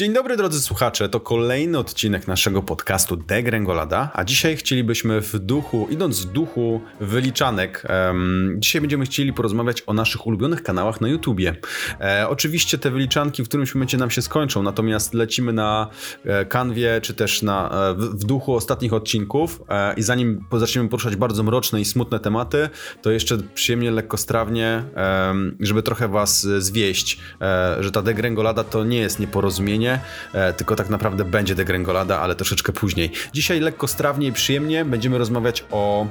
Dzień dobry drodzy słuchacze, to kolejny odcinek naszego podcastu Degrengolada, a dzisiaj chcielibyśmy w duchu, idąc w duchu wyliczanek, um, dzisiaj będziemy chcieli porozmawiać o naszych ulubionych kanałach na YouTubie. E, oczywiście te wyliczanki w którymś momencie nam się skończą, natomiast lecimy na e, kanwie, czy też na, e, w, w, duchu ostatnich odcinków. E, i zanim zaczniemy poruszać bardzo mroczne i smutne tematy, to jeszcze przyjemnie, lekkostrawnie, żeby trochę was zwieść, e, że ta Degrengolada to nie jest nieporozumienie, E, tylko tak naprawdę będzie degrengolada, ale troszeczkę później. Dzisiaj lekko strawnie i przyjemnie będziemy rozmawiać o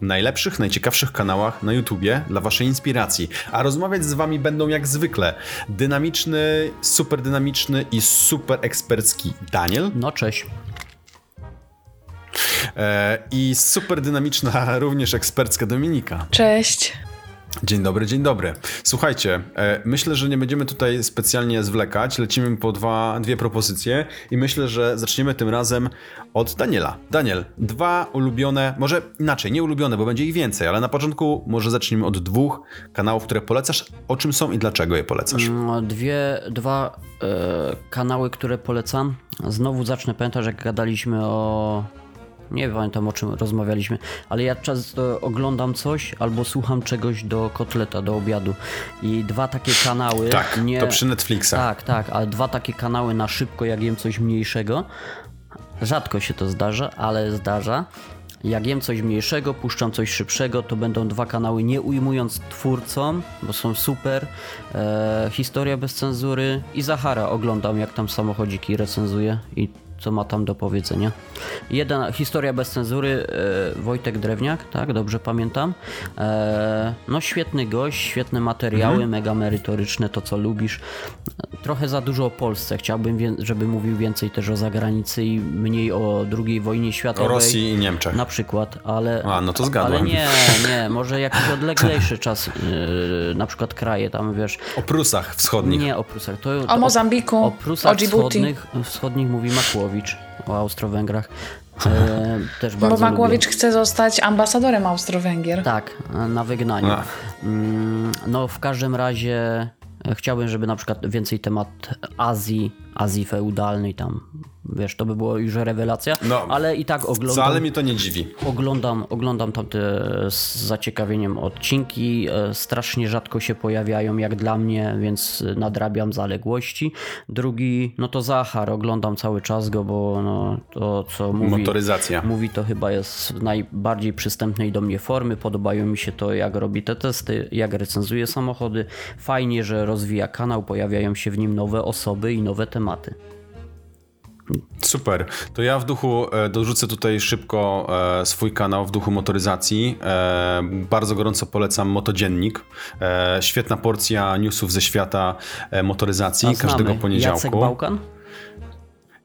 najlepszych, najciekawszych kanałach na YouTubie dla Waszej inspiracji. A rozmawiać z Wami będą jak zwykle dynamiczny, super dynamiczny i super ekspercki Daniel. No cześć. E, I super dynamiczna również ekspercka Dominika. Cześć. Dzień dobry, dzień dobry. Słuchajcie, e, myślę, że nie będziemy tutaj specjalnie zwlekać. Lecimy po dwa, dwie propozycje i myślę, że zaczniemy tym razem od Daniela. Daniel, dwa ulubione, może inaczej, nie ulubione, bo będzie ich więcej, ale na początku może zacznijmy od dwóch kanałów, które polecasz. O czym są i dlaczego je polecasz? Mm, dwie, dwa e, kanały, które polecam. Znowu zacznę, pamiętasz jak gadaliśmy o nie pamiętam o czym rozmawialiśmy, ale ja często oglądam coś albo słucham czegoś do kotleta, do obiadu. I dwa takie kanały. Tak, nie... to przy Netflixa. Tak, tak, ale dwa takie kanały na szybko, jak jem coś mniejszego. Rzadko się to zdarza, ale zdarza. Jak jem coś mniejszego, puszczam coś szybszego, to będą dwa kanały, nie ujmując twórcom, bo są super. E, historia bez cenzury i Zahara oglądam, jak tam samochodziki recenzuje i co ma tam do powiedzenia. Jedna historia bez cenzury, e, Wojtek Drewniak, tak, dobrze pamiętam. E, no świetny gość, świetne materiały, mhm. mega merytoryczne, to co lubisz. Trochę za dużo o Polsce, chciałbym, żeby mówił więcej też o zagranicy i mniej o II wojnie światowej. O Rosji i Niemczech. Na przykład, ale... A, no to zgadłem. Ale nie, nie, może jakiś odleglejszy czas, yy, na przykład kraje tam, wiesz... O Prusach wschodnich. Nie, o Prusach. To, to o Mozambiku, o, o Prusach o wschodnich, wschodnich mówi Makłowicz o Austro-Węgrach. E, też bardzo Bo Makłowicz lubię. chce zostać ambasadorem Austro-Węgier. Tak, na wygnaniu. No. No w każdym razie chciałbym, żeby na przykład więcej temat Azji, Azji feudalnej tam wiesz, to by było już rewelacja, no, ale i tak oglądam. Wcale mi to nie dziwi. Oglądam, oglądam tam te z zaciekawieniem odcinki. E, strasznie rzadko się pojawiają, jak dla mnie, więc nadrabiam zaległości. Drugi, no to Zachar, oglądam cały czas go, bo no, to co mówi. Motoryzacja. Mówi to chyba jest w najbardziej przystępnej do mnie formy. Podobają mi się to, jak robi te testy, jak recenzuje samochody. Fajnie, że rozwija kanał, pojawiają się w nim nowe osoby i nowe tematy. Super. To ja w duchu e, dorzucę tutaj szybko e, swój kanał w duchu motoryzacji. E, bardzo gorąco polecam Motodziennik. Świetna porcja newsów ze świata motoryzacji każdego poniedziałku. Jacek Bałkan?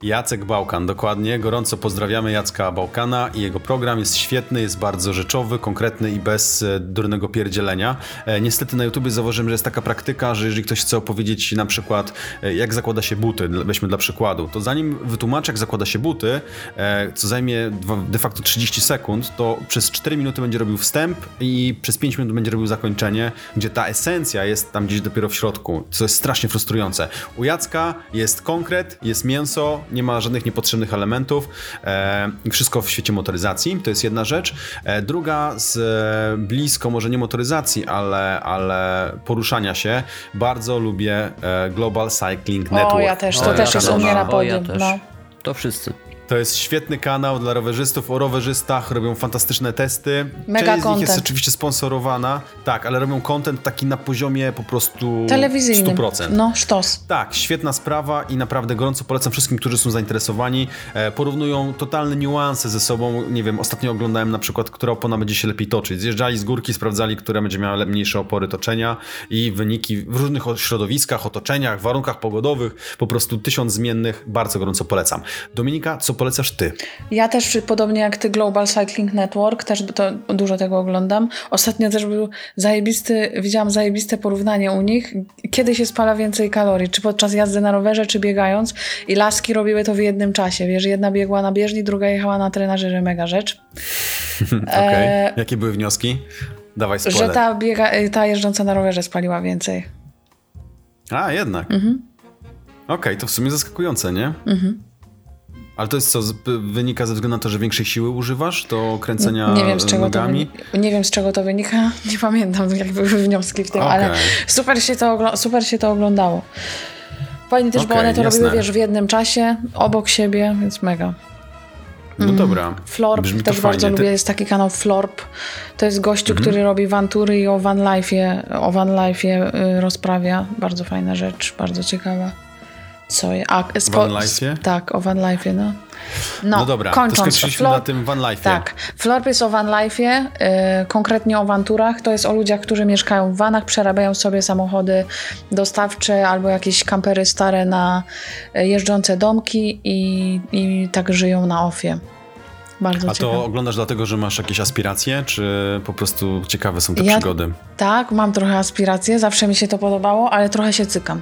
Jacek Bałkan, dokładnie. Gorąco pozdrawiamy Jacka Bałkana i jego program jest świetny, jest bardzo rzeczowy, konkretny i bez e, durnego pierdzielenia. E, niestety na YouTubie zauważyłem, że jest taka praktyka, że jeżeli ktoś chce opowiedzieć na przykład e, jak zakłada się buty, weźmy dla przykładu, to zanim wytłumaczy jak zakłada się buty, co zajmie de facto 30 sekund, to przez 4 minuty będzie robił wstęp i przez 5 minut będzie robił zakończenie, gdzie ta esencja jest tam gdzieś dopiero w środku, co jest strasznie frustrujące. U Jacka jest konkret, jest mięso, nie ma żadnych niepotrzebnych elementów. E, wszystko w świecie motoryzacji, to jest jedna rzecz. E, druga z e, blisko, może nie motoryzacji, ale, ale poruszania się, bardzo lubię Global Cycling Network. O, ja też, to o, też ja jest u mnie na podium. Ja no. To wszyscy. To jest świetny kanał dla rowerzystów o rowerzystach, robią fantastyczne testy. Mega Część z nich jest oczywiście sponsorowana, tak, ale robią content taki na poziomie po prostu telewizyjnym. 100%. No, sztos. Tak, świetna sprawa i naprawdę gorąco polecam wszystkim, którzy są zainteresowani. E, porównują totalne niuanse ze sobą. Nie wiem, ostatnio oglądałem na przykład, która opona będzie się lepiej toczyć. Zjeżdżali z górki, sprawdzali, która będzie miała mniejsze opory toczenia i wyniki w różnych środowiskach, otoczeniach, warunkach pogodowych, po prostu tysiąc zmiennych. Bardzo gorąco polecam. Dominika, co polecasz ty? Ja też, podobnie jak ty, Global Cycling Network, też to, dużo tego oglądam. Ostatnio też był zajebisty, widziałam zajebiste porównanie u nich, kiedy się spala więcej kalorii, czy podczas jazdy na rowerze, czy biegając. I laski robiły to w jednym czasie. Wiesz, jedna biegła na bieżni, druga jechała na trenażerze, mega rzecz. Okej, okay. e... jakie były wnioski? Dawaj spoiler. Że ta, biega, ta jeżdżąca na rowerze spaliła więcej. A, jednak. Mhm. Okej, to w sumie zaskakujące, nie? Mhm. Ale to jest co, wynika ze względu na to, że większej siły używasz do kręcenia Nie wiem, z czego to nogami? wynika. Nie wiem, z czego to wynika. Nie pamiętam, jak były wnioski w tym, ale Okej. super się, to super się to oglądało. Fajnie też, bo Okej, one to jasne. robiły, wiesz, w jednym czasie, obok siebie, więc mega. No dobra. Florp Brzmi to też bardzo fajnie. Lubię, jest taki kanał Florp. To jest gościu, który robi wantury i o van life'ie, o van life'ie y, rozprawia. Bardzo fajna rzecz, bardzo ciekawa. Co je? A, spo- Van life'ie? Tak, o van life'ie, no. No, No dobra, to kończąc. skończyliśmy na tym van life'ie. Tak. Florp jest o van life'ie, y, konkretnie o wanturach. To jest o ludziach, którzy mieszkają w vanach, przerabiają sobie samochody dostawcze albo jakieś kampery stare na y, jeżdżące domki i, i tak żyją na ofie. Bardzo A ciekawe. to oglądasz dlatego, że masz jakieś aspiracje, czy po prostu ciekawe są te Ja- przygody? Tak, mam trochę aspiracje, zawsze mi się to podobało, ale trochę się cykam.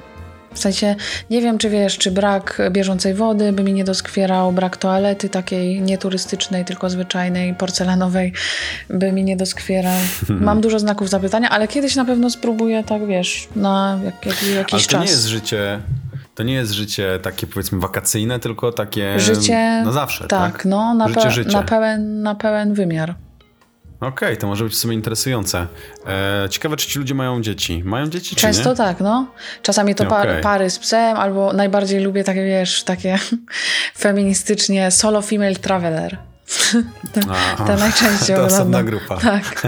W sensie, nie wiem, czy wiesz, czy brak bieżącej wody by mi nie doskwierał, brak toalety takiej nieturystycznej, tylko zwyczajnej, porcelanowej by mi nie doskwierał. Mam dużo znaków zapytania, ale kiedyś na pewno spróbuję, tak wiesz, na jak, jak, Ale jakiś to czas. nie jest życie, to nie jest życie takie powiedzmy wakacyjne, tylko takie Życie. na zawsze, tak? Tak, no, na, życie, pe- życie. na, pełen, na pełen wymiar. Okej, to może być w sumie interesujące. E, ciekawe, czy ci ludzie mają dzieci. Mają dzieci, czy Często nie? tak, no. Czasami to par, Okej. pary z psem, albo najbardziej lubię takie, wiesz, takie feministycznie solo female traveler. te najczęściej to osobna grupa. Tak.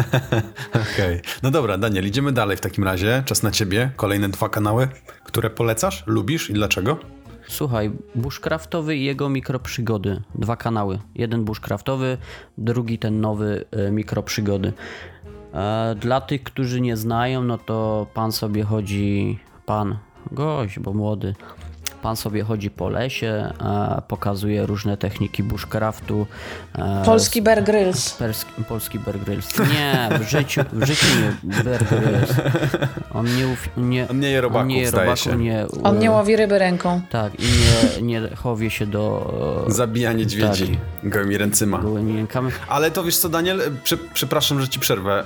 Okej. No dobra, Daniel, idziemy dalej w takim razie. Czas na ciebie. Kolejne dwa kanały, które polecasz, lubisz i dlaczego? Słuchaj, bushcraftowy i jego mikroprzygody. Dwa kanały. Jeden bushcraftowy, drugi ten nowy e, mikroprzygody. E, dla tych, którzy nie znają, no to pan sobie chodzi, pan, gość, bo młody, pan sobie chodzi po lesie, e, pokazuje różne techniki bushcraftu. E, Polski Bear Grylls. Polski Bear Grylls. Nie, w życiu, w życiu nie Bear Grylls. On nie, uf, nie, On nie je robaków, on nie je robaku, się. Nie, On nie łowi ryby ręką. tak, i nie, nie chowie się do Zabija niedźwiedzi Tak. gołymi ręcyma. gołymi rękami. Ale to wiesz co, Daniel, Prze- przepraszam, że ci przerwę.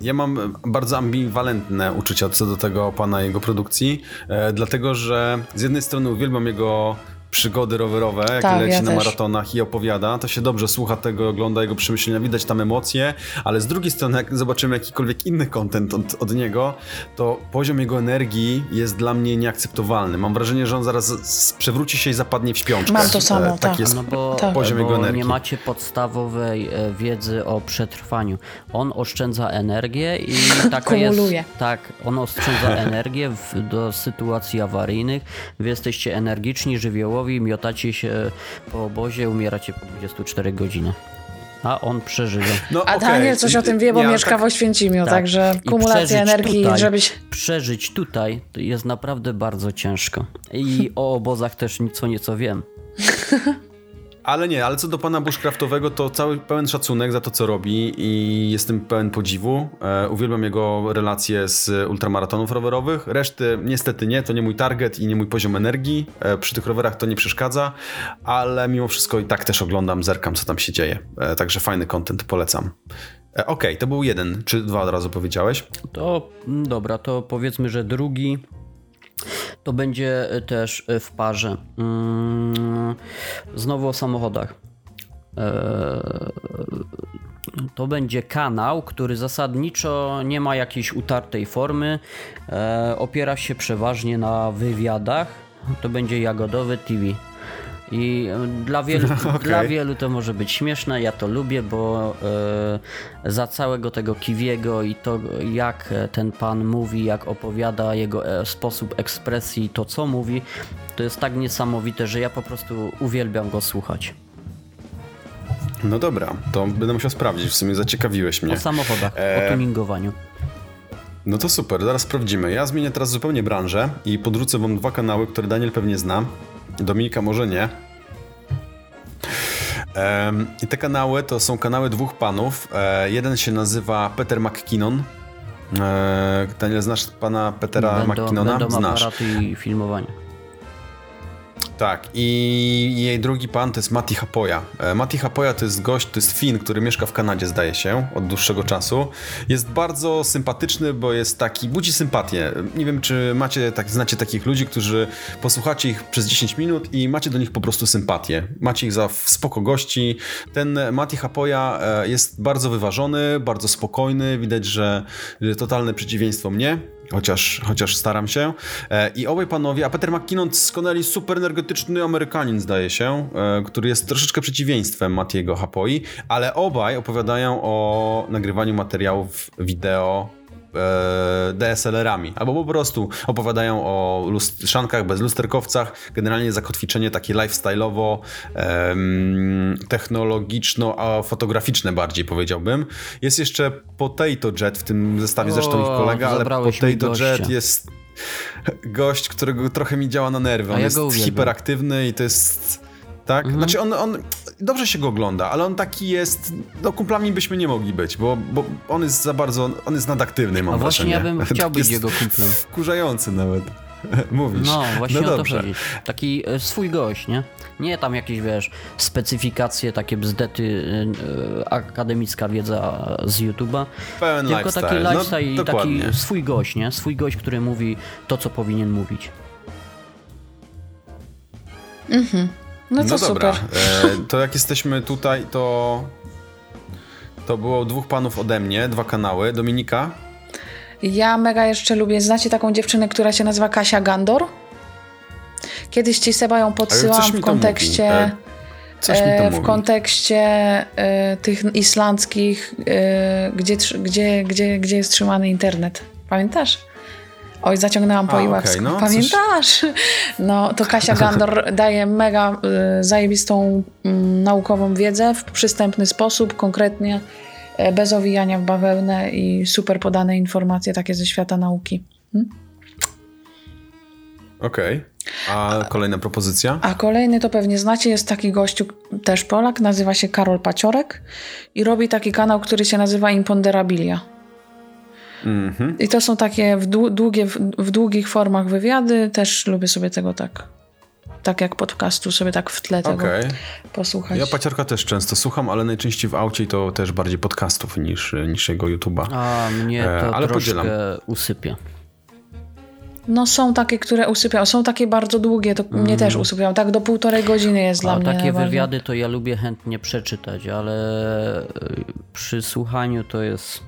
Ja mam bardzo ambiwalentne uczucia co do tego pana jego produkcji, e, dlatego że z jednej strony uwielbiam jego przygody rowerowe, jak Tak, leci ja na też. maratonach i opowiada, to się dobrze słucha tego, ogląda jego przemyślenia, widać tam emocje, ale z drugiej strony, jak zobaczymy jakikolwiek inny content od, od niego, to poziom jego energii jest dla mnie nieakceptowalny. Mam wrażenie, że on zaraz przewróci się i zapadnie w śpiączkę. Mam to samo, E, tak. Tak jest No bo, Tak. poziom jego bo energii. nie macie podstawowej e, wiedzy o przetrwaniu. On oszczędza energię i taka jest. Tak, on oszczędza energię w, do sytuacji awaryjnych. Wy jesteście energiczni, żywiołowi, miotacie się po obozie, umieracie po 24 godziny. A on przeżywa. No, A okej. Daniel coś o tym wie, bo ale mieszka tak- w Oświęcimiu, Tak. także kumulacja przeżyć energii, tutaj, żebyś... Przeżyć tutaj jest naprawdę bardzo ciężko. I o obozach też co nieco wiem. Ale nie, ale co do pana bushcraftowego, to cały pełen szacunek za to, co robi i jestem pełen podziwu. E, uwielbiam jego relacje z ultramaratonów rowerowych. Reszty niestety nie, to nie mój target i nie mój poziom energii. E, przy tych rowerach to nie przeszkadza, ale mimo wszystko i tak też oglądam, zerkam, co tam się dzieje. E, także fajny content, polecam. E, Okej, to był jeden, czy dwa od razu powiedziałeś? To mm, dobra, to powiedzmy, że drugi to będzie y, też y, w parze. Mm, Znowu o samochodach. Eee, To będzie kanał, który zasadniczo nie ma jakiejś utartej formy. e, Opiera się przeważnie na wywiadach. To będzie Jagodowy TV. I e, dla wielu, dla wielu to może być śmieszne, ja to lubię, bo e, za całego tego Kiwiego i to jak ten pan mówi, jak opowiada jego e, sposób ekspresji, to co mówi, to jest tak niesamowite, że ja po prostu uwielbiam go słuchać. No dobra, to będę musiał sprawdzić, w sumie zaciekawiłeś mnie. O samochodach, E, o tuningowaniu. No to super, zaraz sprawdzimy. Ja zmienię teraz zupełnie branżę i podrzucę wam dwa kanały, które Daniel pewnie zna. Dominika może nie. I te kanały to są kanały dwóch panów. E, jeden się nazywa Peter McKinnon. E, Daniel, znasz pana Petera Będą, McKinnona? będą Znasz. aparaty i filmowanie. Tak, i jej drugi pan to jest Mati Hapoja. E, Mati Hapoja to jest gość, to jest Fin, który mieszka w Kanadzie, zdaje się, od dłuższego czasu. Jest bardzo sympatyczny, bo jest taki, budzi sympatię. Nie wiem, czy macie, tak, znacie takich ludzi, którzy posłuchacie ich przez 10 minut i macie do nich po prostu sympatię. Macie ich za spoko gości. Ten Mati Hapoja e, jest bardzo wyważony, bardzo spokojny, widać, że, że totalne przeciwieństwo mnie chociaż, chociaż staram się. E, I obaj panowie, a Peter McKinnon kolei super energetyczny Amerykanin, zdaje się, e, który jest troszeczkę przeciwieństwem Matiego Hapoi, ale obaj opowiadają o nagrywaniu materiałów wideo DSLR-ami, albo po prostu opowiadają o lustrzankach bez lusterkowcach, generalnie zakotwiczenie takie lifestyle'owo, technologiczno-fotograficzne bardziej powiedziałbym. Jest jeszcze Potato Jet w tym zestawie, zresztą ich kolega, ale Potato Jet jest gość, którego trochę mi działa na nerwy. On ja jest hiperaktywny i to jest tak? Mhm. Znaczy on, on dobrze się go ogląda, ale on taki jest, no kumplami byśmy nie mogli być, bo, bo on jest za bardzo, on jest nadaktywny, mam A właśnie ja bym chciał być jego kumplem. Wkurzający nawet. Mówisz. No, właśnie no o to chodzi. Taki e, swój gość, nie? Nie tam jakieś, wiesz, specyfikacje, takie bzdety, e, akademicka wiedza z YouTube'a. Pełen tylko lifestyle. taki lifestyle no, i taki swój gość, nie? Swój gość, który mówi to, co powinien mówić. Mhm. No to no dobra. super. E, to jak jesteśmy tutaj, to to było dwóch panów ode mnie, dwa kanały. Dominika? Ja mega jeszcze lubię. Znacie taką dziewczynę, która się nazywa Kasia Gandor? Kiedyś ci Seba ją podsyłam w kontekście. E, e, w kontekście e, tych islandzkich, gdzie, gdzie, gdzie, gdzie jest trzymany internet. Pamiętasz? Oj, zaciągnęłam po okay, no, Pamiętasz? Coś... No, to Kasia Gandor daje mega y, zajebistą y, naukową wiedzę w przystępny sposób, konkretnie, y, bez owijania w bawełnę i super podane informacje takie ze świata nauki. Hmm? Okej. Okay. A kolejna propozycja? A kolejny to pewnie znacie, jest taki gościu, też Polak, nazywa się Karol Paciorek i robi taki kanał, który się nazywa Imponderabilia. Mm-hmm. I to są takie w, długie, w długich formach wywiady. Też lubię sobie tego tak tak jak podcastu sobie tak w tle tego okay. posłuchać. Ja paciorka też często słucham, ale najczęściej w aucie to też bardziej podcastów niż, niż jego YouTube'a. A mnie to e, ale troszkę podzielam. usypia. No są takie, które usypiają. Są takie bardzo długie, to mm. mnie też usypiają. Tak do półtorej godziny jest A dla mnie. takie wywiady to ja lubię chętnie przeczytać, ale przy słuchaniu to jest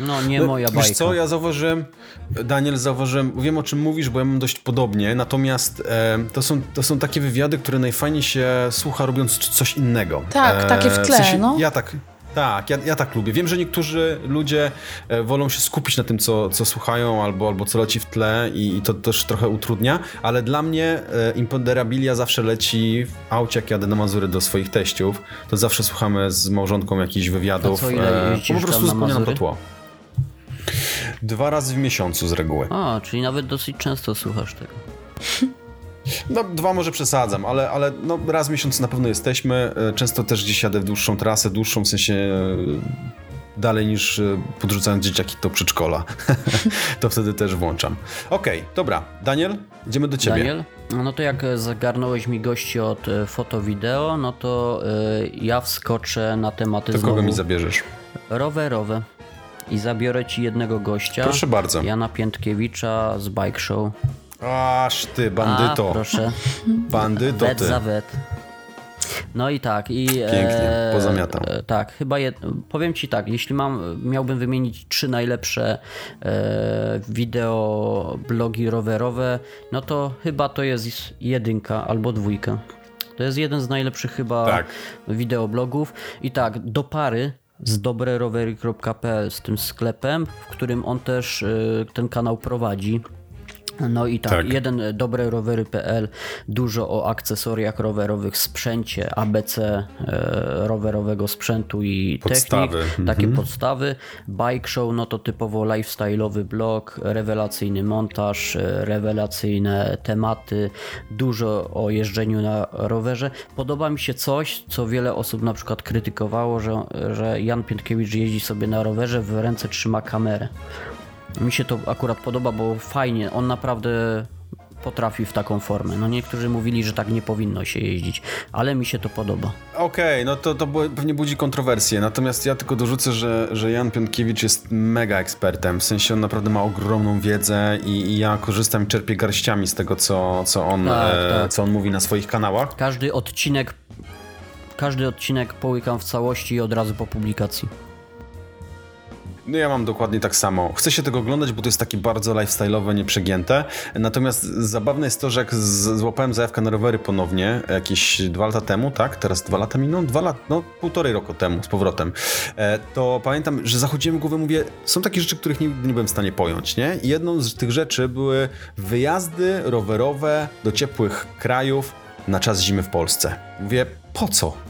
no, nie moja bajka. Wiesz co, ja zauważyłem, Daniel, zauważyłem, wiem o czym mówisz, bo ja mam dość podobnie, natomiast e, to, są, to są takie wywiady, które najfajniej się słucha robiąc coś innego. Tak, e, takie w tle, w sensie, no. Ja tak, tak, ja, ja tak lubię. Wiem, że niektórzy ludzie e, wolą się skupić na tym, co, co słuchają, albo, albo co leci w tle i, i to też trochę utrudnia, ale dla mnie e, Imponderabilia zawsze leci w aucie, jak jadę na Mazury do swoich teściów, to zawsze słuchamy z małżonką jakichś wywiadów, A co, ile e, po prostu spełniam to tło. Dwa razy w miesiącu z reguły. A, czyli nawet dosyć często słuchasz tego. No, dwa może przesadzam, ale, ale no, raz w miesiącu na pewno jesteśmy. E, często też gdzieś jadę w dłuższą trasę, dłuższą w sensie e, dalej niż e, podrzucając dzieciaki do przedszkola. to wtedy też włączam. Okej, okay, dobra. Daniel, idziemy do ciebie. Daniel? No to jak zagarnąłeś mi gości od foto-wideo, no to ja wskoczę na tematy To kogo mi zabierzesz? Rowerowe i zabiorę ci jednego gościa. Proszę bardzo. Jana Piętkiewicza z Bike Show. Aż ty, bandyto. A, proszę. Bandyto wet ty. za wet. No i tak. I, Pięknie, e, pozamiatam. E, tak, chyba jed... powiem ci tak, jeśli mam, miałbym wymienić trzy najlepsze e, wideo blogi rowerowe, no to chyba to jest jedynka albo dwójka. To jest jeden z najlepszych chyba tak. wideoblogów. I tak, do pary z dobrerowery.pl, z tym sklepem, w którym on też y, ten kanał prowadzi. No i tak, tak. jeden dobre rowery.pl, dużo o akcesoriach rowerowych, sprzęcie, ABC e, rowerowego sprzętu i podstawy. technik, takie mhm. podstawy. Bike Show, no to typowo lifestyle'owy blog, rewelacyjny montaż, e, rewelacyjne tematy, dużo o jeżdżeniu na rowerze. Podoba mi się coś, co wiele osób na przykład krytykowało, że, że Jan Piętkiewicz jeździ sobie na rowerze, w ręce trzyma kamerę. Mi się to akurat podoba, bo fajnie, on naprawdę potrafi w taką formę. No niektórzy mówili, że tak nie powinno się jeździć, ale mi się to podoba. Okej, no to, to pewnie budzi kontrowersje, natomiast ja tylko dorzucę, że, że Jan Piątkiewicz jest mega ekspertem, w sensie on naprawdę ma ogromną wiedzę i, i ja korzystam i czerpię garściami z tego, co, co, on, Tak, e, tak. co on mówi na swoich kanałach. Każdy odcinek, każdy odcinek połykam w całości i od razu po publikacji. No ja mam dokładnie tak samo. Chcę się tego oglądać, bo to jest takie bardzo lifestyle'owe, nieprzegięte. Natomiast zabawne jest to, że jak złapałem zajawkę na rowery ponownie, jakieś dwa lata temu, tak? Teraz dwa lata miną? Dwa lata, no półtorej roku temu z powrotem. E, to pamiętam, że zachodziłem głowę, mówię, są takie rzeczy, których nigdy nie byłem w stanie pojąć, nie? I jedną z tych rzeczy były wyjazdy rowerowe do ciepłych krajów na czas zimy w Polsce. Mówię, po co?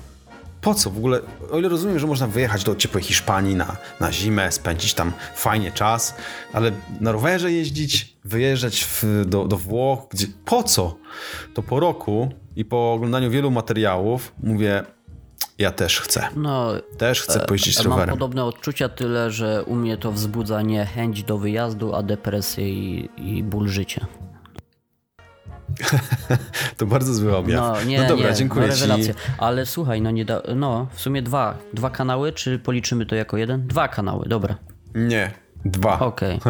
Po co w ogóle? O ile rozumiem, że można wyjechać do ciepłej Hiszpanii na, na zimę, spędzić tam fajnie czas, ale na rowerze jeździć, wyjeżdżać w, do, do Włoch, gdzie, po co? To po roku i po oglądaniu wielu materiałów mówię, ja też chcę. No, Też chcę pojeździć mam rowerem. podobne odczucia, tyle że u mnie to wzbudza nie chęć do wyjazdu, a depresję i, i ból życia. To bardzo zły objaw. No nie, no dobra, nie, dziękuję no, ci. Ale słuchaj, no nie da, no w sumie dwa, dwa kanały, czy policzymy to jako jeden? Dwa kanały, dobra. Nie, dwa. Okej.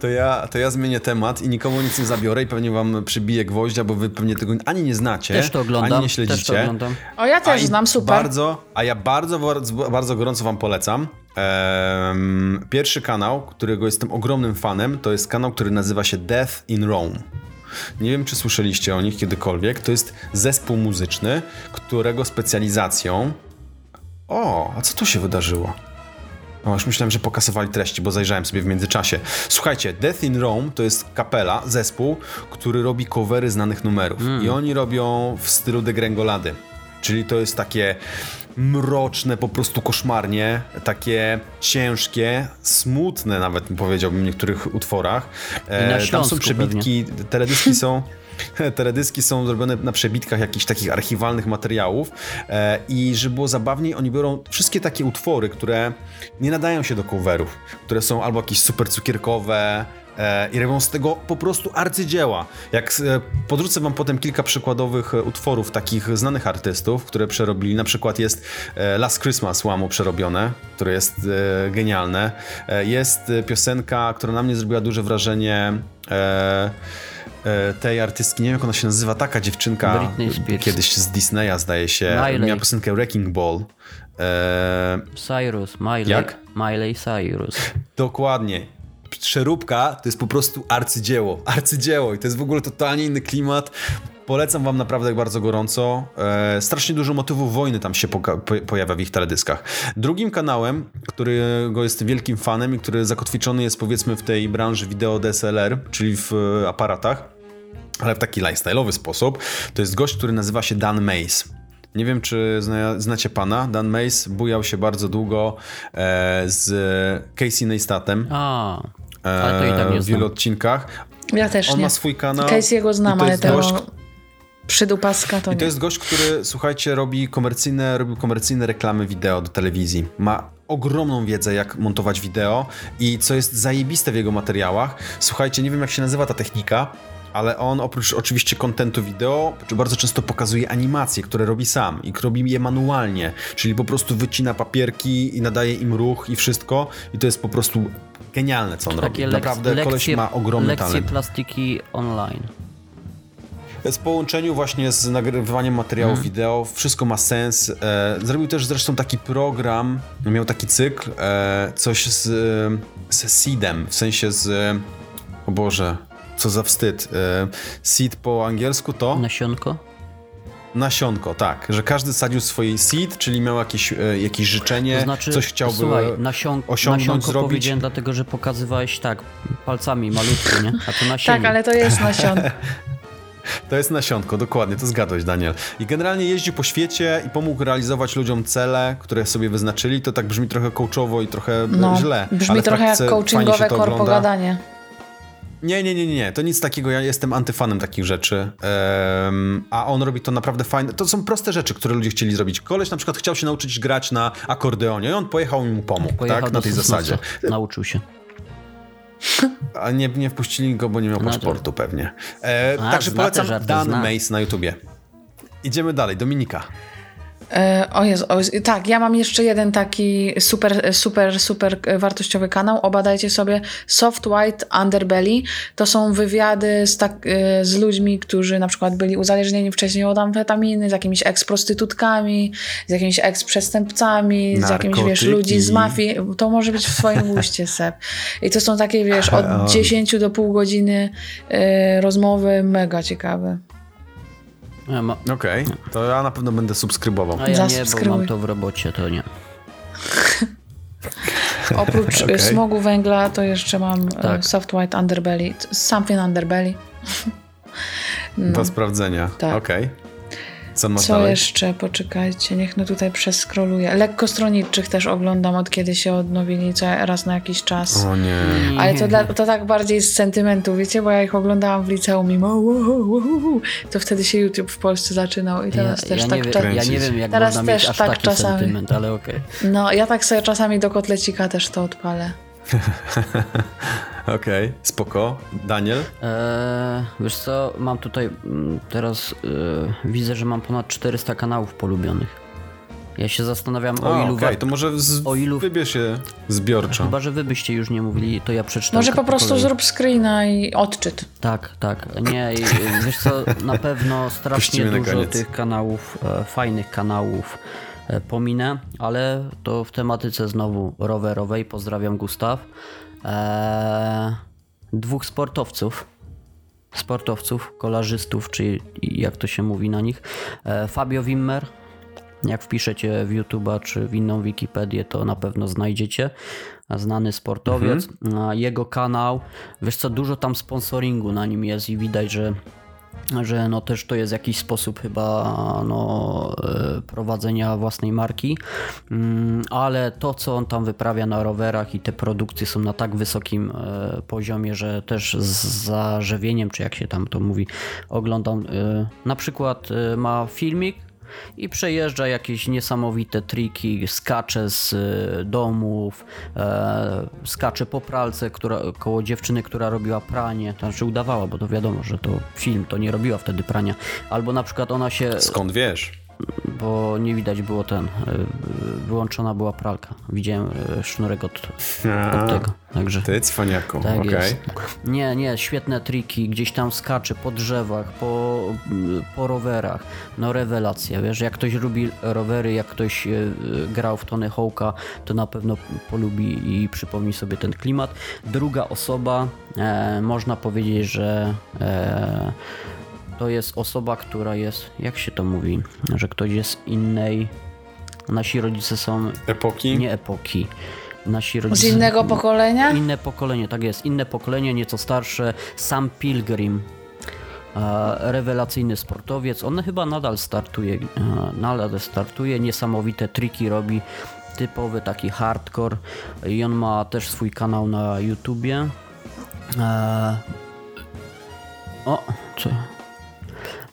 To ja, to ja zmienię temat i nikomu nic nie zabiorę i pewnie wam przybiję gwoździa, bo wy pewnie tego ani nie znacie, Też to oglądam, ani nie też śledzicie. to oglądam. O, ja też A znam, super. Bardzo, a ja bardzo, bardzo, bardzo gorąco wam polecam. Em, pierwszy kanał, którego jestem ogromnym fanem, to jest kanał, który nazywa się Death in Rome. Nie wiem, czy słyszeliście o nich kiedykolwiek. To jest zespół muzyczny, którego specjalizacją. O, a co tu się wydarzyło? O, już myślałem, że pokasowali treści, bo zajrzałem sobie w międzyczasie. Słuchajcie, Death in Rome to jest kapela, zespół, który robi covery znanych numerów. I oni robią w stylu degrengolady. Czyli to jest takie mroczne, po prostu koszmarnie, takie ciężkie, smutne nawet powiedziałbym w niektórych utworach. E, tam są przebitki, teledyski są... Teledyski są zrobione na przebitkach jakichś takich archiwalnych materiałów e, i żeby było zabawniej, oni biorą wszystkie takie utwory, które nie nadają się do coverów, które są albo jakieś super cukierkowe e, i robią z tego po prostu arcydzieła. Jak e, podrzucę wam potem kilka przykładowych utworów takich znanych artystów, które przerobili, na przykład jest Last Christmas Łamu przerobione, które jest genialne. Jest piosenka, która na mnie zrobiła duże wrażenie tej artystki, nie wiem jak ona się nazywa, taka dziewczynka kiedyś z Disneya zdaje się, Miley. miała piosenkę Wrecking Ball. E, Cyrus, Miley. Jak? Miley Cyrus. Dokładnie. Przeróbka to jest po prostu arcydzieło. Arcydzieło i to jest w ogóle totalnie inny klimat. Polecam wam naprawdę bardzo gorąco. E, strasznie dużo motywów wojny tam się poka- po- pojawia w ich teledyskach. Drugim kanałem, którego jestem wielkim fanem i który zakotwiczony jest powiedzmy w tej branży wideo DSLR, czyli w e, aparatach, ale w taki lifestyle'owy sposób, to jest gość, który nazywa się Dan Mays. Nie wiem, czy zna, znacie pana. Dan Mays bujał się bardzo długo e, z Casey Neistatem A, ale to i tak e, nie w wielu znam. odcinkach. Ja też On nie. ma swój kanał. Casey'ego i znam, to ale jest tego gość, przydupaska to I nie. to jest gość, który, słuchajcie, robi komercyjne, robił komercyjne reklamy wideo do telewizji. Ma ogromną wiedzę, jak montować wideo i co jest zajebiste w jego materiałach. Słuchajcie, nie wiem, jak się nazywa ta technika, ale on oprócz oczywiście kontentu wideo, bardzo często pokazuje animacje, które robi sam i robi je manualnie, czyli po prostu wycina papierki i nadaje im ruch i wszystko i to jest po prostu genialne, co on robi. Takie lek- Naprawdę koleś lekcje, ma ogromny lekcje talent. plastiki online. W połączeniu właśnie z nagrywaniem materiałów Mhm. wideo, wszystko ma sens. E, zrobił też zresztą taki program, miał taki cykl, e, coś z, z seedem, w sensie z, o Boże, co za wstyd. E, seed po angielsku to Nasionko? nasionko, tak, że każdy sadził swoje seed, czyli miał jakieś, e, jakieś życzenie, To znaczy, coś chciałby słuchaj, nasion, osiągnąć, nasionko zrobić. powiedziałem dlatego, że pokazywałeś tak, palcami malutko, nie? A to nasienie. Tak, ale to jest nasion. To jest nasionko, dokładnie, to zgadłeś, Daniel. I generalnie jeździł po świecie i pomógł realizować ludziom cele, które sobie wyznaczyli. To tak brzmi trochę coachowo i trochę e, No, źle. brzmi ale trochę jak coachingowe to korpo ogląda. gadanie. Nie, nie, nie, nie, to nic takiego, ja jestem antyfanem takich rzeczy. Em, a on robi to naprawdę fajne. To są proste rzeczy, które ludzie chcieli zrobić. Koleś na przykład chciał się nauczyć grać na akordeonie i on pojechał i mu pomógł, Pojechał tak? Na tej zasadzie. Nauczył się. A nie, nie wpuścili go, bo nie miał to- paszportu pewnie. E, A, także polecam Dan. Mace na YouTubie. Idziemy dalej, Dominika. E, o Jezu, o Jezu, tak, ja mam jeszcze jeden taki super, super, super wartościowy kanał. Obadajcie sobie Soft White Underbelly. To są wywiady z, tak, e, z ludźmi, którzy na przykład byli uzależnieni wcześniej od amfetaminy, z jakimiś eks-prostytutkami, z jakimiś eks-przestępcami, z jakimiś, wiesz, ludzi z mafii. To może być w swoim guście, Seb. I to są takie, wiesz, od 10 do pół godziny e, rozmowy, mega ciekawe. Ja ma, Okej, to ja na pewno będę subskrybował. a ja nie, bo mam to w robocie, to nie. Oprócz Okej. okay. smogu węgla to jeszcze mam Tak. tak. soft white underbelly, something underbelly. Do sprawdzenia. Tak. Okej. Co masz Co dalej? jeszcze? Poczekajcie, niech no tutaj przeskroluję. Lekkostronniczych też oglądam od kiedy się odnowili, co raz na jakiś czas. O nie. Ale to, dla, to tak bardziej z sentymentu, wiecie, bo ja ich oglądałam w liceum i mo- wo- wo- wo- to wtedy się YouTube w Polsce zaczynał i teraz ja, też ja, tak... nie wie, cza- ja nie wiem, jak Teraz można mieć też aż tak taki czasami. sentyment, ale okej. No, ja tak sobie czasami do kotlecika też to odpalę. Okej, spoko. Daniel? Eee, wiesz co, mam tutaj mm, teraz e, widzę, że mam ponad 400 kanałów polubionych. Ja się zastanawiam o O, ilu okej, war- to może z... o ilu- wybierz się zbiorczo. Chyba, że wy byście już nie mówili, to ja przeczytam. Może po prostu kolei. zrób screena i odczyt. Tak, tak. Nie, i, wiesz co, na pewno strasznie Puścimy dużo tych kanałów, e, fajnych kanałów e, pominę, ale to w tematyce znowu rowerowej. Pozdrawiam Gustaw. E, dwóch sportowców. Sportowców, kolarzystów, czy jak to się mówi na nich. E, Fabio Wimmer, jak wpiszecie w YouTube'a czy w inną Wikipedię, to na pewno znajdziecie. Znany sportowiec. A Jego kanał, wiesz co, dużo tam sponsoringu na nim jest i widać, że że no też to jest jakiś sposób chyba no, e, prowadzenia własnej marki, Mm, ale to co on tam wyprawia na rowerach i te produkcje są na tak wysokim e, poziomie, że też z zażywieniem, czy jak się tam to mówi, oglądam e, na przykład ma filmik i przejeżdża jakieś niesamowite triki, skacze z e, domów, e, skacze po pralce która, koło dziewczyny, która robiła pranie, to znaczy udawała, bo to wiadomo, że to film, to nie robiła wtedy prania, albo na przykład ona się, Skąd wiesz? Bo nie widać było ten, e, wyłączona była pralka, widziałem e, sznurek od, A, od tego, także... Ty, cwaniaku, Tak jest. Nie, nie, świetne triki, gdzieś tam skacze po drzewach, po, po rowerach. No rewelacja, wiesz, jak ktoś lubi rowery, jak ktoś e, grał w Tony Hawk'a, to na pewno polubi i przypomni sobie ten klimat. Druga osoba, e, można powiedzieć, że e, to jest osoba, która jest, jak się to mówi, że ktoś jest z innej, nasi rodzice są Epoki? nie epoki. Nasi rodzice Z innego pokolenia? Inne pokolenie, tak jest. Inne pokolenie, nieco starsze. Sam Pilgrim. Rewelacyjny sportowiec. On chyba nadal startuje. Nadal startuje. Niesamowite triki robi. Typowy taki hardcore. I on ma też swój kanał na YouTubie. O, co?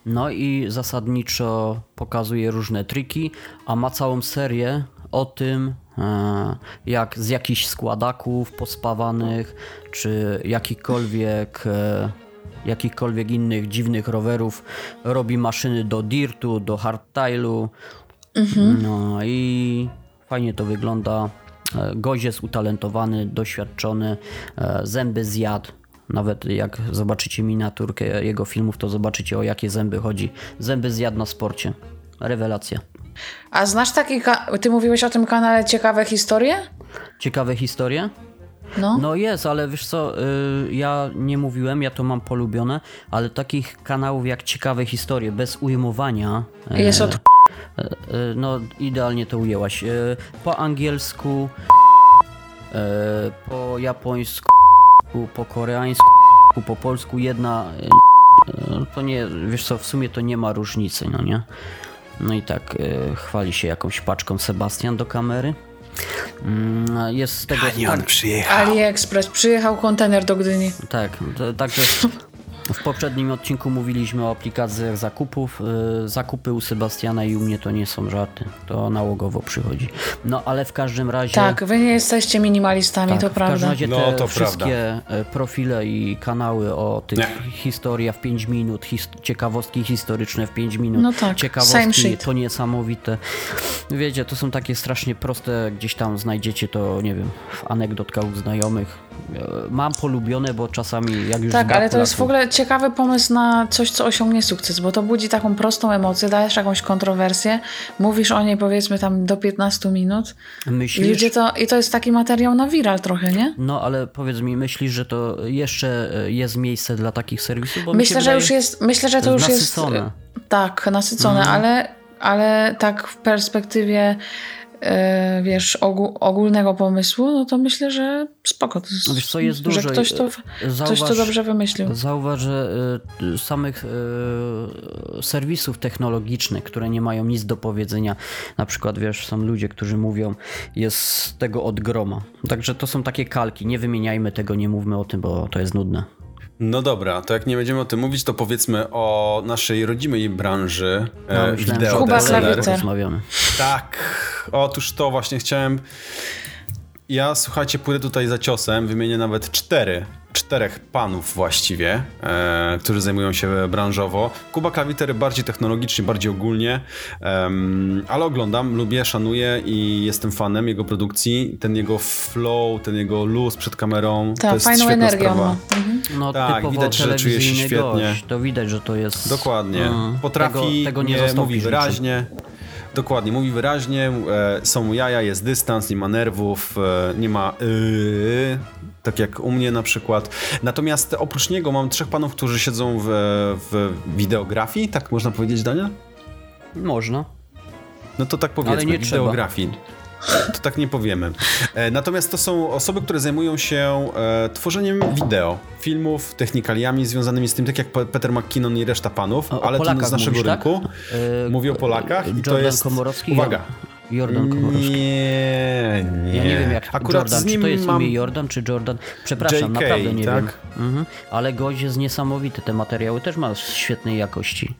No i zasadniczo pokazuje różne triki, a ma całą serię o tym, e, jak z jakichś składaków pospawanych, czy jakikolwiek, e, jakichkolwiek innych dziwnych rowerów robi maszyny do dirtu, do hardtailu. No i fajnie to wygląda. E, Gość jest utalentowany, doświadczony, zęby zjadł. Nawet jak zobaczycie miniaturkę jego filmów, to zobaczycie o jakie zęby chodzi. Zęby zjadł na sporcie. Rewelacja. A znasz taki, ty mówiłeś o tym kanale Ciekawe Historie? Ciekawe historie? No. No jest, ale wiesz co, y, ja nie mówiłem, ja to mam polubione, ale takich kanałów jak Ciekawe historie, bez ujmowania, e, Jest od e, no idealnie to ujęłaś. E, Po angielsku, e, po japońsku, po koreańsku, po polsku jedna, e, to nie, wiesz co, w sumie to nie ma różnicy, no nie? No i tak e, chwali się jakąś paczką Sebastian do kamery. Mm, Jest z tego... I on przyjechał. AliExpress. Przyjechał kontener do Gdyni. Tak, także W poprzednim odcinku mówiliśmy o aplikacjach zakupów. Y, zakupy u Sebastiana i u mnie to nie są żarty. To nałogowo przychodzi. No ale w każdym razie. Tak, wy nie jesteście minimalistami, tak, to w każdym prawda. razie te No, to wszystkie prawda. profile i kanały o tych Nie. historia w 5 minut, his ciekawostki historyczne w 5 minut, No tak, ciekawostki to niesamowite. Wiecie, to są takie strasznie proste, gdzieś tam znajdziecie to, nie wiem, w anegdotkach u znajomych. E, Mam polubione, bo czasami jak już Tak, ale to jest w ogóle ciekawy pomysł na coś, co osiągnie sukces, bo to budzi taką prostą emocję, dajesz jakąś kontrowersję, mówisz o niej powiedzmy tam do 15 minut i Myślisz? ludzie to, i to jest taki materiał na viral trochę, nie? No, ale powiedz mi, myślisz, że to jeszcze e, jest miejsce dla takich serwisów? Bo Myślę, że już jest, myślę, że to, już jest jest nasycone. tak, nasycone, ale, ale tak w perspektywie e, wiesz, ogó- ogólnego pomysłu, no to myślę, że spoko. To jest, wiesz co, jest że dużo, ktoś to, e, ktoś to zauważ- dobrze wymyślił. Zauważ, że y, samych y, serwisów technologicznych, które nie mają nic do powiedzenia, na przykład wiesz, są ludzie, którzy mówią, jest tego od groma. Także to są takie kalki, nie wymieniajmy tego, nie mówmy o tym, bo to jest nudne. No dobra, to jak nie będziemy o tym mówić, to powiedzmy o naszej rodzimej branży No, e, wideo. Kuba rozmawiamy. Tak, otóż to właśnie chciałem. Ja słuchajcie, pójdę tutaj za ciosem, wymienię nawet cztery, czterech panów właściwie, e, którzy zajmują się branżowo. Kuba Klawiter bardziej technologicznie, bardziej ogólnie, ale oglądam, lubię, szanuję i jestem fanem jego produkcji. Ten jego flow, ten jego luz przed kamerą, to Tak, jest fajną świetna energię sprawa. ma. Mhm. No Tak, widać, że czuje się świetnie. Gość. To widać, że to jest... Dokładnie. Mm, Potrafi, tego, tego nie, nie, mówi wyraźnie. Dokładnie, mówi wyraźnie, e, są jaja, jest dystans, nie ma nerwów, e, nie ma yy, tak jak u mnie na przykład. Natomiast oprócz niego mam trzech panów, którzy siedzą w, w wideografii, tak można powiedzieć, Daniel? Można. No to tak powiedzmy, nie trzeba. wideografii. To tak nie powiemy. E, Natomiast to są osoby, które zajmują się e, tworzeniem wideo, filmów, technikaliami związanymi z tym, tak jak Pe- Peter McKinnon i reszta panów, O- ale to z naszego mówisz, tak? rynku. E, Mówię o Polakach i to jest... Komorowski? Uwaga. Jordan Komorowski. Nie, nie. Ja nie wiem jak Akurat Jordan, z nim czy to jest mam... imię Jordan, czy Jordan. Przepraszam, JK, naprawdę nie tak? wiem. Mhm. Ale gość jest niesamowity, te materiały też ma świetnej jakości.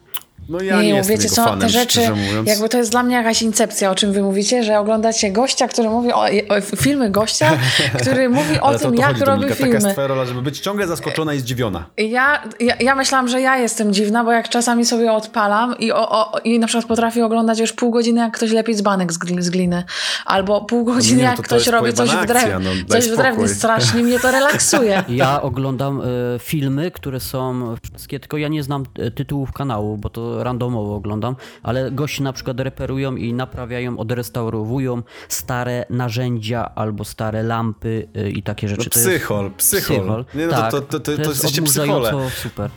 No ja nie, nie, jestem wiecie jego co, fanem, te rzeczy, jakby to jest dla mnie jakaś incepcja, o czym wy mówicie, że oglądacie gościa, który mówi o, o filmy gościa, który mówi o Ale to tym, to jak chodzi, robi Dominika, Taka filmy. jest twoja rola, żeby być ciągle zaskoczona i zdziwiona. Ja, ja, ja myślałam, że ja jestem dziwna, bo jak czasami sobie odpalam i, o, o, i na przykład potrafię oglądać już pół godziny, jak ktoś lepi dzbanek z, z gliny. Albo pół godziny, nie, no jak to to ktoś robi coś w, pojebana drew, akcja, no coś w drewnie. spokój. Strasznie mnie to relaksuje. Ja oglądam e, filmy, które są wszystkie, tylko ja nie znam e, tytułów kanału, bo to randomowo oglądam, ale gości na przykład reperują i naprawiają, odrestaurowują stare narzędzia albo stare lampy e, i takie rzeczy. No To jest- psychol, psychol. Nie, no to- tak, to- to- to jest jesteście psychole. super.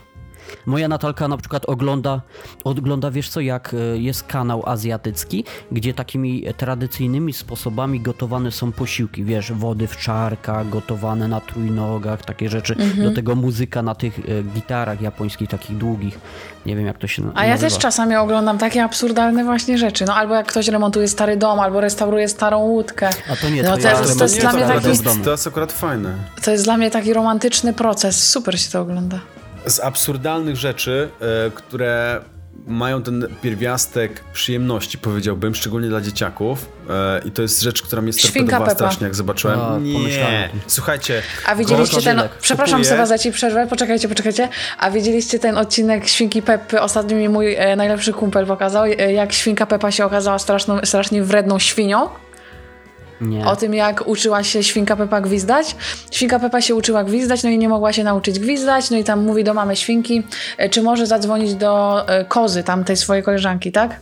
Moja Natalka na przykład ogląda, ogląda, wiesz co, jak e, jest kanał azjatycki, gdzie takimi tradycyjnymi sposobami gotowane są posiłki, wiesz, wody w czarkach, gotowane na trójnogach, takie rzeczy. Mhm. Do tego muzyka na tych e, gitarach japońskich, takich długich. Nie wiem, jak to się A ja nazywa. też czasami oglądam takie absurdalne właśnie rzeczy. No albo jak ktoś remontuje stary dom, albo restauruje starą łódkę. A to nie, no, to to, jest, to jest dla mnie taki, to jest akurat fajne. to jest dla mnie taki romantyczny proces. Super się to ogląda. Z absurdalnych rzeczy, e, które mają ten pierwiastek przyjemności, powiedziałbym, szczególnie dla dzieciaków. E, I to jest rzecz, która mnie Peppa. strasznie, jak zobaczyłem. A, pomyślałem o Nie, tym. słuchajcie. A widzieliście ten. Krokodyl. Przepraszam, Kupuję. Seba, za ci przerwę. Poczekajcie, poczekajcie. A widzieliście ten odcinek Świnki Peppy? Ostatnio mi mój e, najlepszy kumpel pokazał, e, jak świnka Peppa się okazała straszną, strasznie wredną świnią. Nie. O tym, jak uczyła się świnka Pepa gwizdać. Świnka Pepa się uczyła gwizdać, no i nie mogła się nauczyć gwizdać, no i tam mówi do mamy świnki, e, czy może zadzwonić do e, kozy, tam tej swojej koleżanki, tak?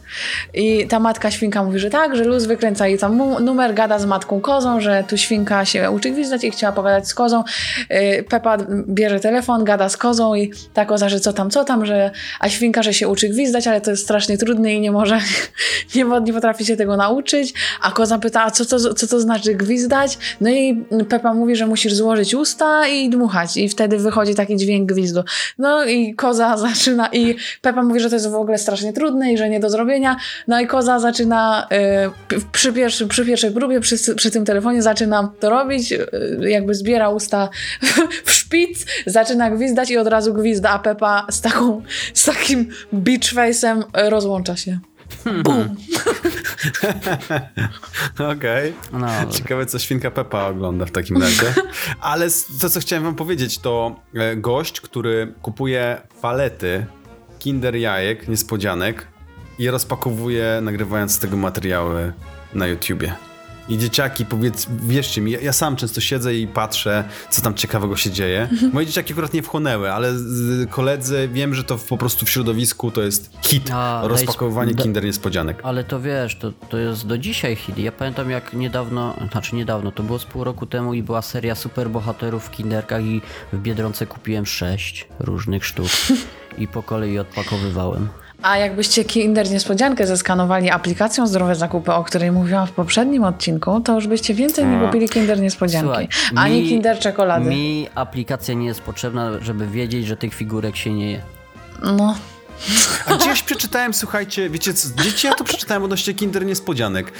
I ta matka świnka mówi, że tak, że luz wykręca i tam numer gada z matką kozą, że tu świnka się uczy gwizdać i chciała pogadać z kozą. E, Pepa bierze telefon, gada z kozą i ta koza, że co tam, co tam, że a świnka, że się uczy gwizdać, ale to jest strasznie trudne i nie może, nie, nie potrafi się tego nauczyć. A koza pyta, a co, co, co co to znaczy gwizdać. No i Pepa mówi, że musisz złożyć usta i dmuchać. I wtedy wychodzi taki dźwięk gwizdu. No i koza zaczyna, i Pepa mówi, że to jest w ogóle strasznie trudne i że nie do zrobienia. No i koza zaczyna y, przy, pierwszy, przy pierwszej próbie, przy, przy tym telefonie zaczyna to robić, y, jakby zbiera usta w szpic, zaczyna gwizdać i od razu gwizda, a Pepa z, taką, z takim beach face'em rozłącza się. Bum. Okej. Okay. No, Ciekawe, co świnka Pepa ogląda w takim razie. Ale to, co chciałem wam powiedzieć, to e, gość, który kupuje palety kinder jajek, niespodzianek i rozpakowuje, nagrywając z tego materiały na YouTubie. I dzieciaki, powiedz, wierzcie mi, ja, ja, sam często siedzę i patrzę, co tam ciekawego się dzieje. Moje dzieciaki akurat nie wchłonęły, ale koledzy, wiem, że to po prostu w środowisku to jest hit. A, rozpakowywanie Kinder Niespodzianek. Ale to wiesz, to, to jest do dzisiaj hit. Ja pamiętam jak niedawno, znaczy niedawno, to było z pół roku temu i była seria superbohaterów w Kinderkach i w Biedronce kupiłem sześć różnych sztuk i po kolei odpakowywałem. A jakbyście Kinder Niespodziankę zeskanowali aplikacją Zdrowe Zakupy, o której mówiłam w poprzednim odcinku, to już byście więcej nie kupili Kinder Niespodzianki. Słuchaj, ani mi, Kinder Czekolady. Mi aplikacja nie jest potrzebna, żeby wiedzieć, że tych figurek się nie je. No, a gdzieś przeczytałem, słuchajcie, wiecie co, dzieci ja to przeczytałem odnośnie Kinder Niespodzianek.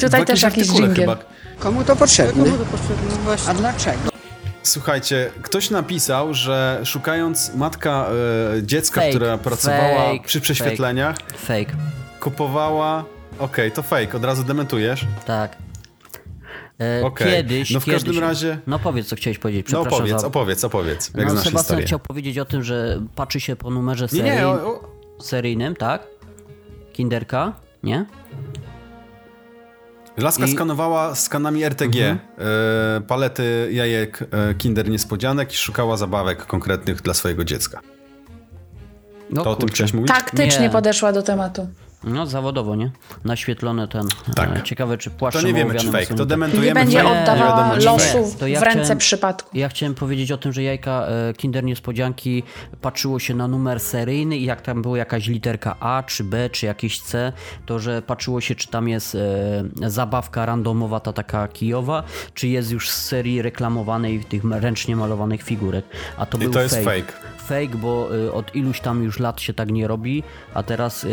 Tutaj też jakiś dżingiel. Komu to potrzebne? Komu to potrzebne? Właśnie. A dlaczego? Słuchajcie, ktoś napisał, że szukając matka e, dziecka, fake, która pracowała fake, przy prześwietleniach, fake. kupowała. Okej, okay, to fake, od razu dementujesz? Tak. E, okay. Kiedyś. No w kiedyś, każdym razie. No powiedz, co chciałeś powiedzieć. No opowiedz, za... opowiedz, opowiedz. Jak no, znasz Sebastian historię. chciał powiedzieć o tym, że patrzy się po numerze serii... nie, nie, o, o... seryjnym, tak? Kinderka, nie? Laska I... skanowała skanami RTG mhm. e, palety jajek e, Kinder Niespodzianek i szukała zabawek konkretnych dla swojego dziecka. No, to kurczę. o tym chciałeś mówić? Taktycznie Nie. podeszła do tematu. No, zawodowo, nie? Naświetlony ten. Tak. E, ciekawe, czy płaszczem To nie wiemy, czy fake. To dementujemy. Nie będzie oddawała losów ja w ręce chciałem, przypadku. Ja chciałem powiedzieć o tym, że jajka e, Kinder Niespodzianki patrzyło się na numer seryjny i jak tam była jakaś literka A, czy B, czy jakieś C, to że patrzyło się, czy tam jest e, zabawka randomowa, ta taka kijowa, czy jest już z serii reklamowanej tych ręcznie malowanych figurek. A to I był to jest fake. Fake. Bo y, od iluś tam już lat się tak nie robi, a teraz y,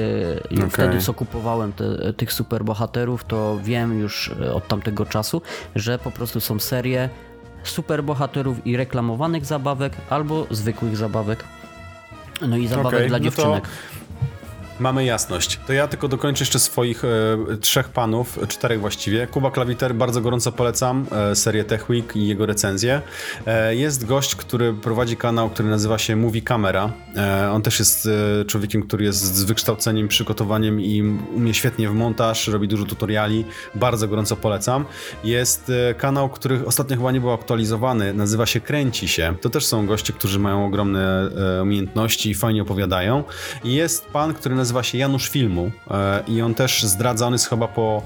okay. wtedy co kupowałem te, tych superbohaterów, to wiem już y, od tamtego czasu, że po prostu są serie superbohaterów i reklamowanych zabawek albo zwykłych zabawek. No i zabawek okay, dla no dziewczynek. To Mamy jasność. To ja tylko dokończę jeszcze swoich e, trzech panów, czterech właściwie. Kuba Klawiter, bardzo gorąco polecam e, serię Tech Week i jego recenzję. E, jest gość, który prowadzi kanał, który nazywa się Movie Camera. E, on też jest e, człowiekiem, który jest z wykształceniem, przygotowaniem i umie świetnie w montaż, robi dużo tutoriali. Bardzo gorąco polecam. Jest e, kanał, który ostatnio chyba nie był aktualizowany, nazywa się Kręci się. To też są goście, którzy mają ogromne umiejętności i fajnie opowiadają. I jest pan, który nazywa nazywa się Janusz Filmu e, i on też zdradza, on jest chyba po,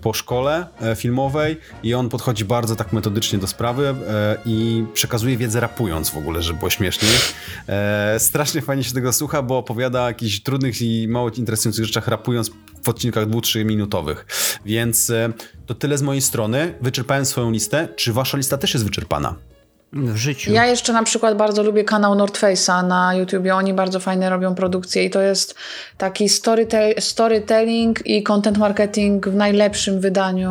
po szkole e, filmowej i on podchodzi bardzo tak metodycznie do sprawy e, i przekazuje wiedzę rapując w ogóle, żeby było śmieszniej. Strasznie fajnie się tego słucha, bo opowiada o jakichś trudnych i mało interesujących rzeczach rapując w odcinkach 2-3 minutowych. Więc to tyle z mojej strony. Wyczerpałem swoją listę. Czy wasza lista też jest wyczerpana? W życiu. Ja jeszcze na przykład bardzo lubię kanał North Face'a na YouTubie. Oni bardzo fajne robią produkcje i to jest taki storyte storytelling i content marketing w najlepszym wydaniu,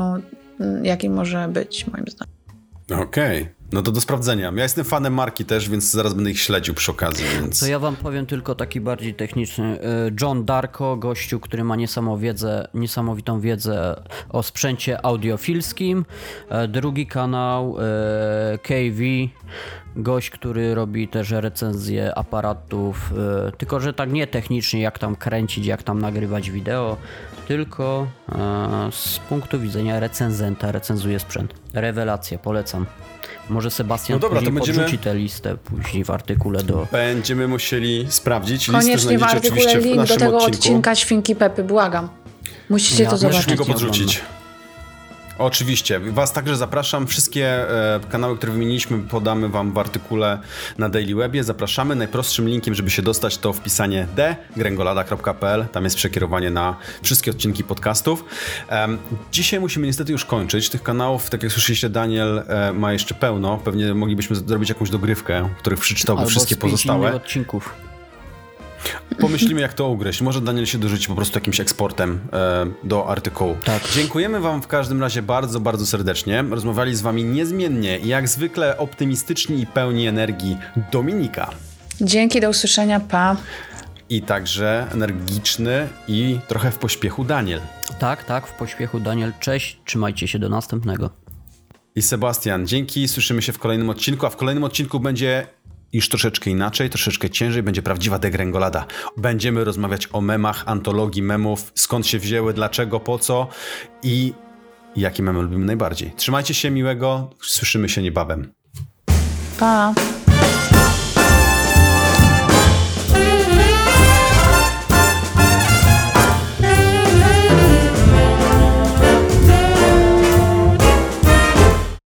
mm, jakim może być, moim zdaniem. Okej. Okay. No to do sprawdzenia. Ja jestem fanem marki też, więc zaraz będę ich śledził przy okazji. Więc... To ja wam powiem tylko taki bardziej techniczny. Y, John Darko, gościu, który ma niesamowitą wiedzę o sprzęcie audiofilskim. Y, drugi kanał y, KV, gość, który robi też recenzje aparatów, tylko że tak nie technicznie, jak tam kręcić, jak tam nagrywać wideo, tylko z punktu widzenia recenzenta recenzuje sprzęt. Rewelacja, polecam. Może Sebastian no dobra, później to będziemy... podrzuci tę listę później w artykule do... Będziemy musieli sprawdzić. Koniecznie w artykule link do tego odcinku. odcinka Świnki Pepy, błagam. Musicie ja to zobaczyć. Musisz go podrzucić. Oczywiście. Was także zapraszam. Wszystkie e, kanały, które wymieniliśmy, podamy Wam w artykule na Daily Webie. Zapraszamy. Najprostszym linkiem, żeby się dostać, to wpisanie dgrengolada.pl. Tam jest przekierowanie na wszystkie odcinki podcastów. Em, dzisiaj musimy niestety już kończyć. Tych kanałów, tak jak słyszeliście, Daniel e, ma jeszcze pełno. Pewnie moglibyśmy zrobić jakąś dogrywkę, w których przeczytałby Albo wszystkie pozostałe. odcinków. Pomyślimy, jak to ugryźć. Może Daniel się dorzuci po prostu jakimś eksportem e, do artykułu. Tak. Dziękujemy Wam w każdym razie bardzo, bardzo serdecznie. Rozmawiali z Wami niezmiennie jak zwykle optymistyczni i pełni energii Dominika. Dzięki, do usłyszenia, pa. I także energiczny i trochę w pośpiechu Daniel. Tak, tak, w pośpiechu Daniel, cześć, trzymajcie się do następnego. I Sebastian, dzięki. Słyszymy się w kolejnym odcinku, a w kolejnym odcinku będzie już troszeczkę inaczej, troszeczkę ciężej, będzie prawdziwa degrengolada. Będziemy rozmawiać o memach, antologii memów, skąd się wzięły, dlaczego, po co i jakie memy lubimy najbardziej. Trzymajcie się miłego, słyszymy się niebawem. Pa.